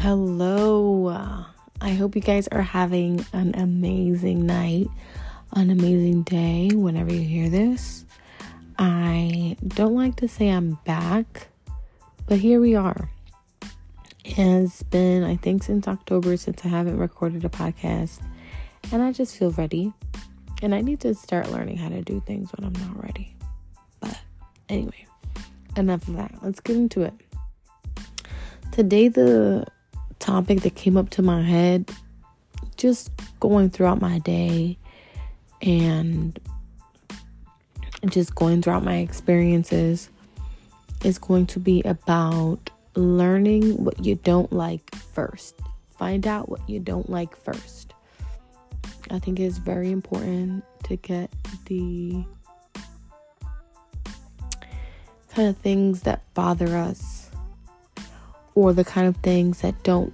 Hello. I hope you guys are having an amazing night, an amazing day whenever you hear this. I don't like to say I'm back, but here we are. It's been, I think, since October since I haven't recorded a podcast, and I just feel ready. And I need to start learning how to do things when I'm not ready. But anyway, enough of that. Let's get into it. Today, the topic that came up to my head just going throughout my day and just going throughout my experiences is going to be about learning what you don't like first. Find out what you don't like first. I think it's very important to get the kind of things that bother us or the kind of things that don't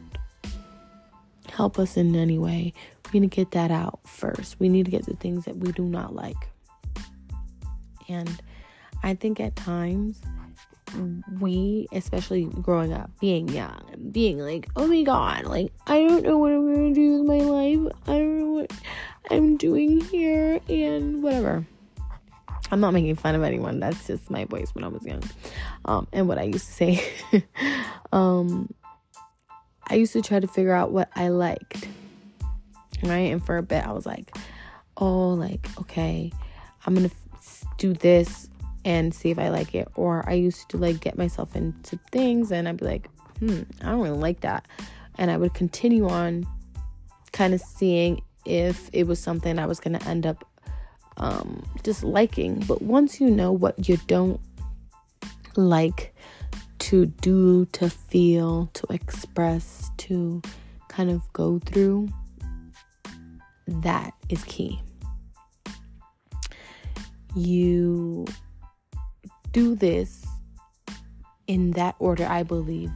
help us in any way. We need to get that out first. We need to get the things that we do not like. And I think at times we, especially growing up, being young, being like, oh my god, like, I don't know what I'm gonna do with my life. I don't know what I'm doing here, and whatever. I'm not making fun of anyone. That's just my voice when I was young. Um, and what I used to say. um, I used to try to figure out what I liked. Right? And for a bit, I was like, oh, like, okay, I'm going to f- do this and see if I like it. Or I used to like get myself into things and I'd be like, hmm, I don't really like that. And I would continue on kind of seeing if it was something I was going to end up um, just liking. But once you know what you don't like to do, to feel, to express, to kind of go through, that is key. You do this in that order, I believe,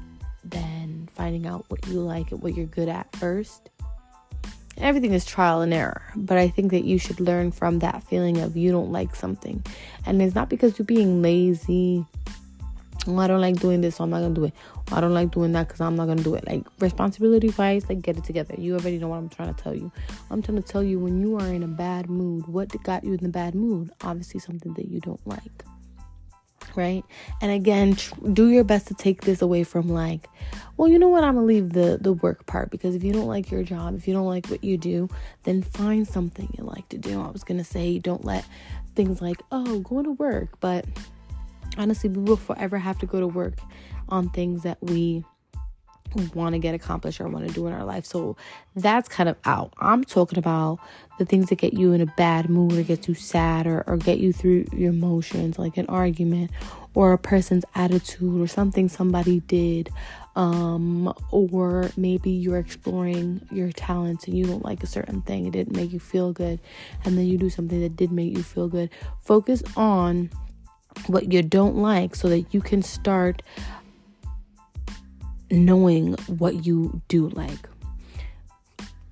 then finding out what you like and what you're good at first. Everything is trial and error, but I think that you should learn from that feeling of you don't like something. And it's not because you're being lazy. Oh, I don't like doing this, so I'm not gonna do it. Oh, I don't like doing that because I'm not gonna do it. Like responsibility wise, like get it together. You already know what I'm trying to tell you. I'm trying to tell you when you are in a bad mood, what got you in the bad mood? Obviously, something that you don't like right? And again tr- do your best to take this away from like well you know what? I'm gonna leave the the work part because if you don't like your job if you don't like what you do then find something you like to do. I was gonna say don't let things like oh going to work. But honestly we will forever have to go to work on things that we want to get accomplished or want to do in our life. So that's kind of out. I'm talking about the things that get you in a bad mood or get you sad or, or get you through your emotions, like an argument or a person's attitude or something somebody did. Um, or maybe you're exploring your talents and you don't like a certain thing, it didn't make you feel good, and then you do something that did make you feel good. Focus on what you don't like so that you can start knowing what you do like.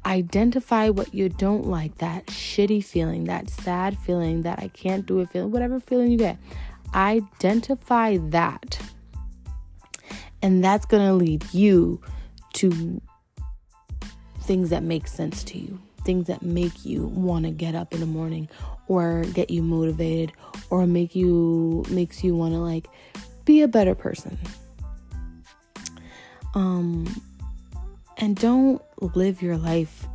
Identify what you don't like, that shitty feeling, that sad feeling, that I can't do it feeling, whatever feeling you get. Identify that. And that's going to lead you to things that make sense to you, things that make you want to get up in the morning or get you motivated or make you makes you want to like be a better person. Um, and don't live your life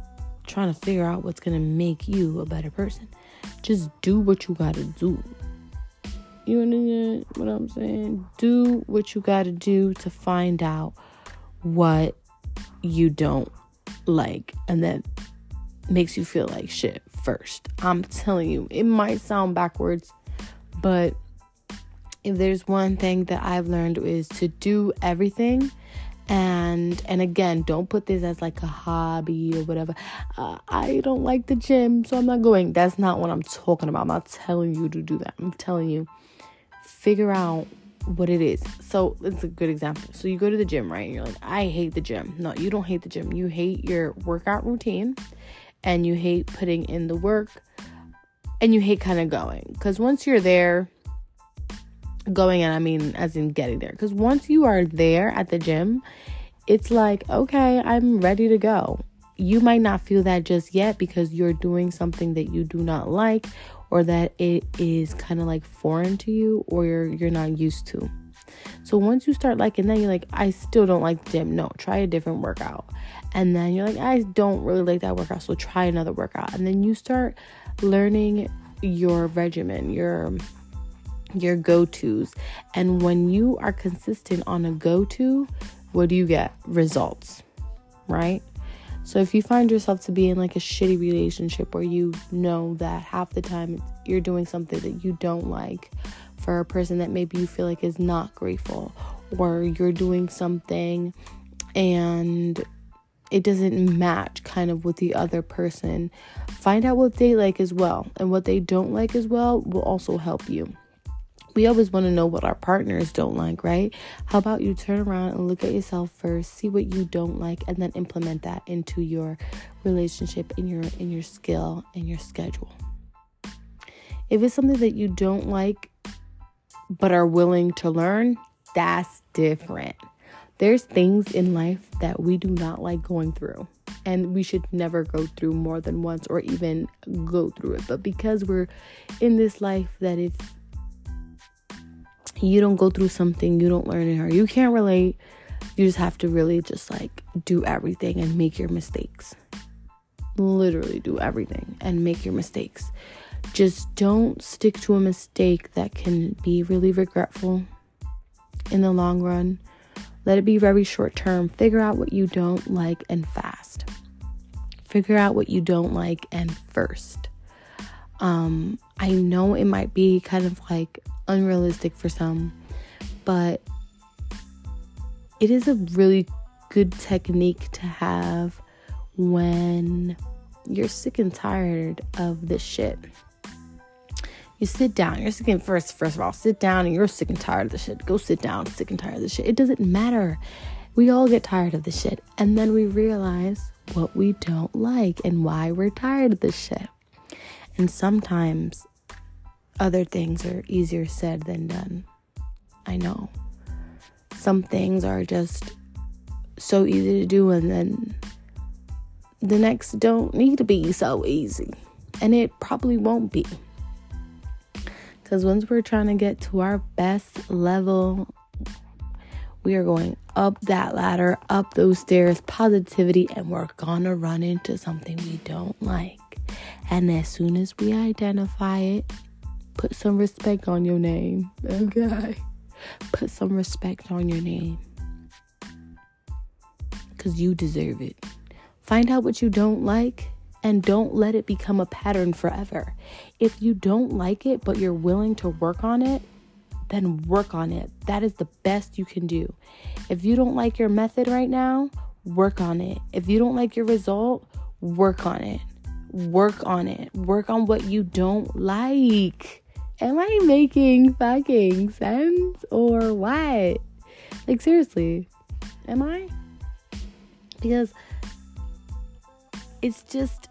trying to figure out what's going to make you a better person. Just do what you got to do. You know what I'm saying? Do what you got to do to find out what you don't like and then makes you feel like shit first. I'm telling you, it might sound backwards, but if there's one thing that I've learned is to do everything and and again don't put this as like a hobby or whatever. Uh, i don't like the gym so i'm not going. That's not what i'm talking about. I'm not telling you to do that. I'm telling you figure out what it is. So it's a good example. So you go to the gym right? And you're like i hate the gym. No you don't hate the gym. You hate your workout routine and you hate putting in the work and you hate kind of going. Because once you're there going and I mean as in getting there because once you are there at the gym it's like, okay, I'm ready to go. You might not feel that just yet because you're doing something that you do not like or that it is kind of like foreign to you or you're, you're not used to. So once you start liking that, you're like, I still don't like the gym. No, try a different workout. And then you're like, I don't really like that workout. So try another workout. And then you start learning your regimen, your your go-tos. And when you are consistent on a go-to, what do you get? Results. Right? So if you find yourself to be in like a shitty relationship where you know that half the time you're doing something that you don't like for a person that maybe you feel like is not grateful or you're doing something and it doesn't match kind of with the other person. Find out what they like as well, and what they don't like as well will also help you. We always want to know what our partners don't like, right? How about you turn around and look at yourself first, see what you don't like, and then implement that into your relationship, in your in your skill, in your schedule. If it's something that you don't like but are willing to learn, that's different. There's things in life that we do not like going through, and we should never go through more than once or even go through it. But because we're in this life, that if you don't go through something, you don't learn it, or you can't relate, you just have to really just like do everything and make your mistakes. Literally do everything and make your mistakes. Just don't stick to a mistake that can be really regretful in the long run let it be very short term. Figure out what you don't like and fast. Figure out what you don't like and first. Um, I know it might be kind of like unrealistic for some, but it is a really good technique to have when you're sick and tired of this shit you sit down. You're sick and first, first of all, sit down and you're sick and tired of the shit. Go sit down, sick and tired of the shit. It doesn't matter. We all get tired of the shit. And then we realize what we don't like and why we're tired of the shit. And sometimes other things are easier said than done. I know. Some things are just so easy to do, and then the next don't need to be so easy. And it probably won't be. Because once we're trying to get to our best level, we are going up that ladder, up those stairs, positivity, and we're gonna run into something we don't like. And as soon as we identify it, put some respect on your name. Okay. Put some respect on your name. Because you deserve it. Find out what you don't like and don't let it become a pattern forever. If you don't like it, but you're willing to work on it, then work on it. That is the best you can do. If you don't like your method right now, work on it. If you don't like your result, work on it. Work on it. Work on what you don't like. Am I making fucking sense or what? Like, seriously, am I? Because it's just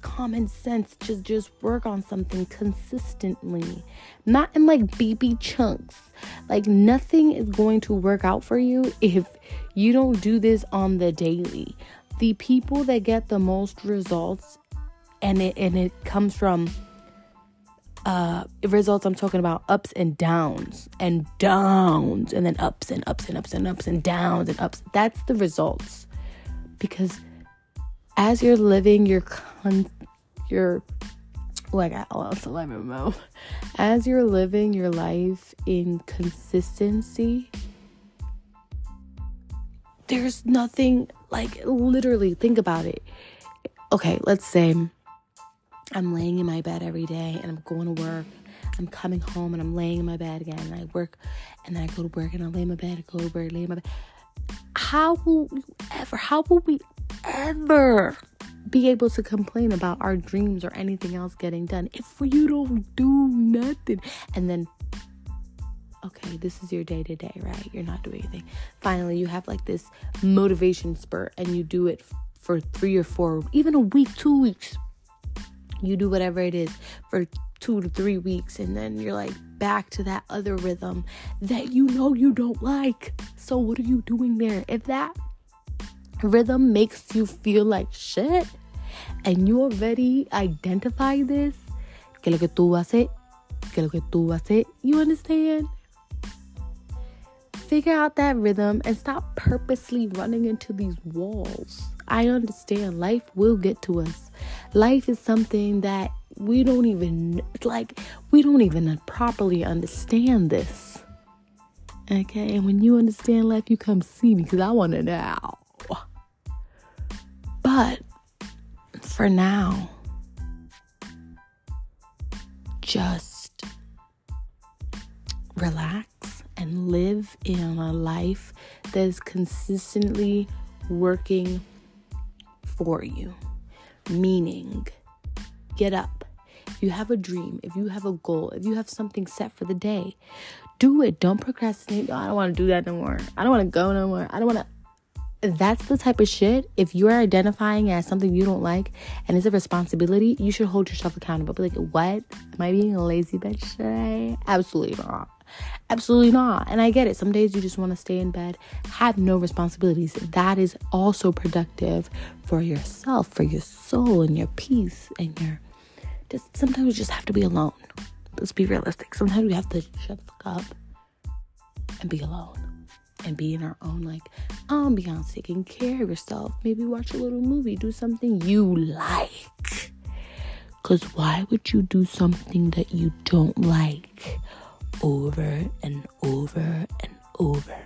common sense to just work on something consistently, not in like baby chunks. Like nothing is going to work out for you if you don't do this on the daily. The people that get the most results and it and it comes from uh results I'm talking about ups and downs and downs and then ups and ups and ups and ups and downs and ups. That's the results. Because as you're living your con- your like I lost a lemon mouth. As you're living your life in consistency, there's nothing like literally think about it. Okay, let's say I'm laying in my bed every day and I'm going to work. I'm coming home and I'm laying in my bed again and I work and then I go to work and I lay in my bed, I go to work, lay in my bed. How will you ever, how will we ever be able to complain about our dreams or anything else getting done if you don't do nothing and then okay this is your day to day right you're not doing anything finally you have like this motivation spurt and you do it for three or four even a week two weeks you do whatever it is for two to three weeks and then you're like back to that other rhythm that you know you don't like so what are you doing there if that rhythm makes you feel like shit and you already identify this, que lo que tú que lo que tú you understand? Figure out that rhythm and stop purposely running into these walls. I understand life will get to us. Life is something that we don't even like we don't even properly understand this. Okay, and when you understand life, you come see me because I want to know. But for now, just relax and live in a life that is consistently working for you. Meaning, get up. If you have a dream, if you have a goal, if you have something set for the day, do it. Don't procrastinate. Oh, I don't want to do that no more. I don't want to go no more. I don't want to that's the type of shit. If you're identifying as something you don't like and it's a responsibility, you should hold yourself accountable. Be like, what? Am I being a lazy bitch today? Absolutely not. Absolutely not. And I get it. Some days you just want to stay in bed, have no responsibilities. That is also productive for yourself, for your soul, and your peace, and your. Just sometimes you just have to be alone. Let's be realistic. Sometimes we have to shut the fuck up and be alone and be in our own like ambiance, taking care of yourself. Maybe watch a little movie, do something you like. Because why would you do something that you don't like over and over and over?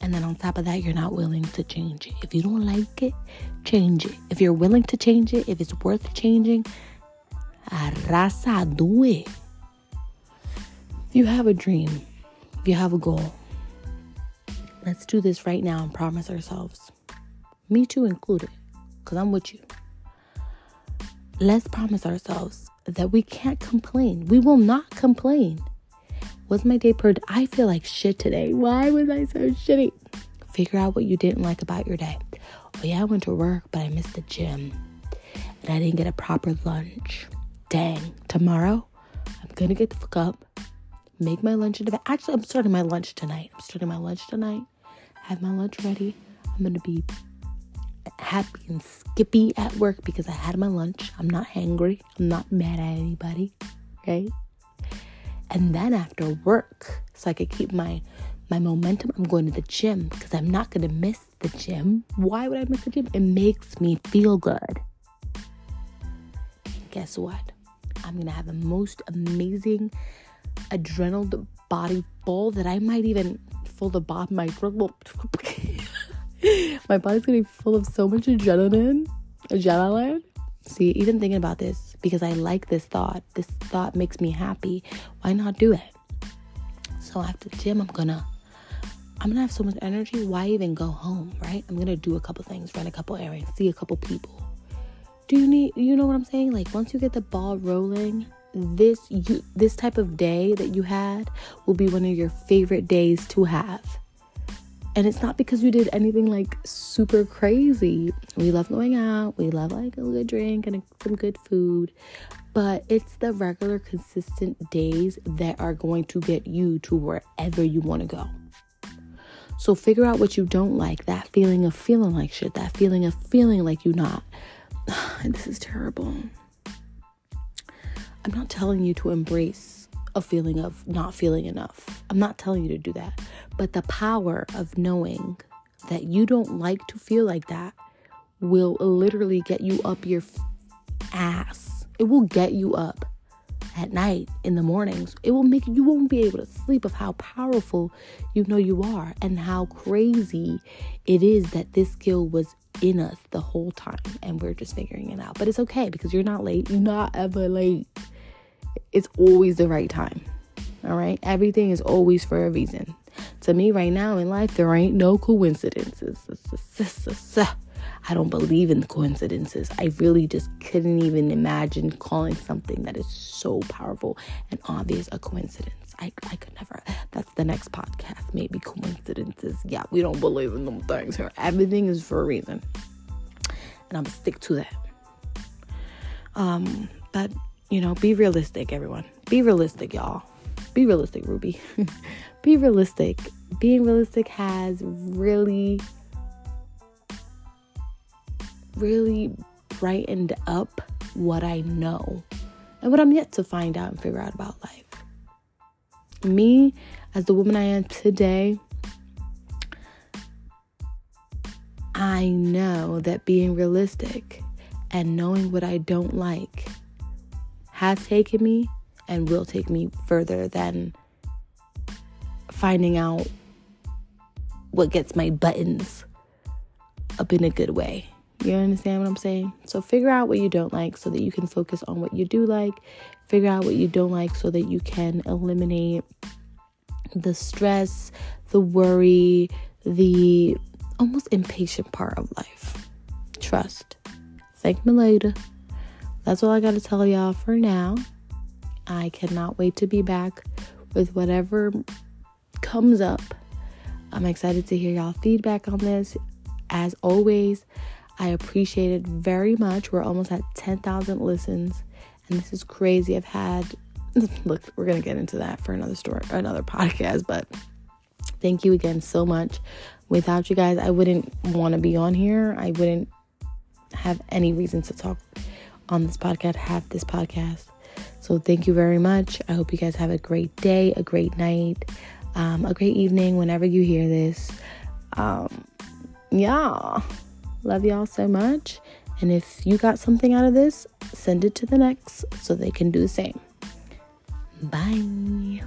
And then on top of that, you're not willing to change it. If you don't like it, change it. If you're willing to change it, if it's worth changing, arrasa, do it. If you have a dream, if you have a goal, let's do this right now and promise ourselves, me too included, because I'm with you. Let's promise ourselves that we can't complain. We will not complain. Was my day per? I feel like shit today. Why was I so shitty? Figure out what you didn't like about your day. Oh yeah, I went to work, but I missed the gym, and I didn't get a proper lunch. Dang. Tomorrow, I'm gonna get the fuck up make my lunch in the Actually, I'm starting my lunch tonight. I'm starting my lunch tonight. Have my lunch ready. I'm gonna be happy and skippy at work because I had my lunch. I'm not hangry. I'm not mad at anybody. Okay. And then after work, so I could keep my my momentum, I'm going to the gym because I'm not gonna miss the gym. Why would I miss the gym? It makes me feel good. And guess what? I'm gonna have the most amazing adrenal body full that I might even full the bottom my my body's gonna be full of so much adrenaline adrenaline. See even thinking about this because I like this thought. This thought makes me happy. Why not do it? So after the gym I'm gonna I'm gonna have so much energy. Why even go home right? I'm gonna do a couple things run a couple errands see a couple people. Do you need you know what I'm saying? Like once you get the ball rolling this you this type of day that you had will be one of your favorite days to have. And it's not because you did anything like super crazy. We love going out, we love like a good drink and some good food, but it's the regular consistent days that are going to get you to wherever you want to go. So figure out what you don't like, that feeling of feeling like shit, that feeling of feeling like you're not. this is terrible. I'm not telling you to embrace a feeling of not feeling enough. I'm not telling you to do that. But the power of knowing that you don't like to feel like that will literally get you up your ass. It will get you up at night in the mornings. It will make you won't be able to sleep of how powerful you know you are and how crazy it is that this skill was in us the whole time and we're just figuring it out. But it's okay because you're not late. You're not ever late it's always the right time. All right? Everything is always for a reason. To me, right now in life, there ain't no coincidences. I don't believe in coincidences. I really just couldn't even imagine calling something that is so powerful and obvious a coincidence. I, I could never. That's the next podcast. Maybe coincidences. Yeah, we don't believe in them things here. Everything is for a reason. And I'm gonna stick to that. Um, but you know, be realistic, everyone. Be realistic, y'all. Be realistic, Ruby. be realistic. Being realistic has really, really brightened up what I know and what I'm yet to find out and figure out about life. Me, as the woman I am today, I know that being realistic and knowing what I don't like has taken me and will take me further than finding out what gets my buttons up in a good way. You understand what I'm saying? So figure out what you don't like so that you can focus on what you do like. Figure out what you don't like so that you can eliminate the stress, the worry, the almost impatient part of life. Trust. Thank me later. That's all I got to tell y'all for now. I cannot wait to be back with whatever comes up. I'm excited to hear y'all feedback on this. As always, I appreciate it very much. We're almost at 10,000 listens, and this is crazy. I've had look, we're gonna get into that for another story, another podcast. But thank you again so much. Without you guys, I wouldn't want to be on here. I wouldn't have any reason to talk on this podcast, have this podcast. So thank you very much. I hope you guys have a great day, a great night, um, a great evening whenever you hear this. Um, yeah. Love y'all so much. And if you got something out of this, send it to the next so they can do the same. Bye.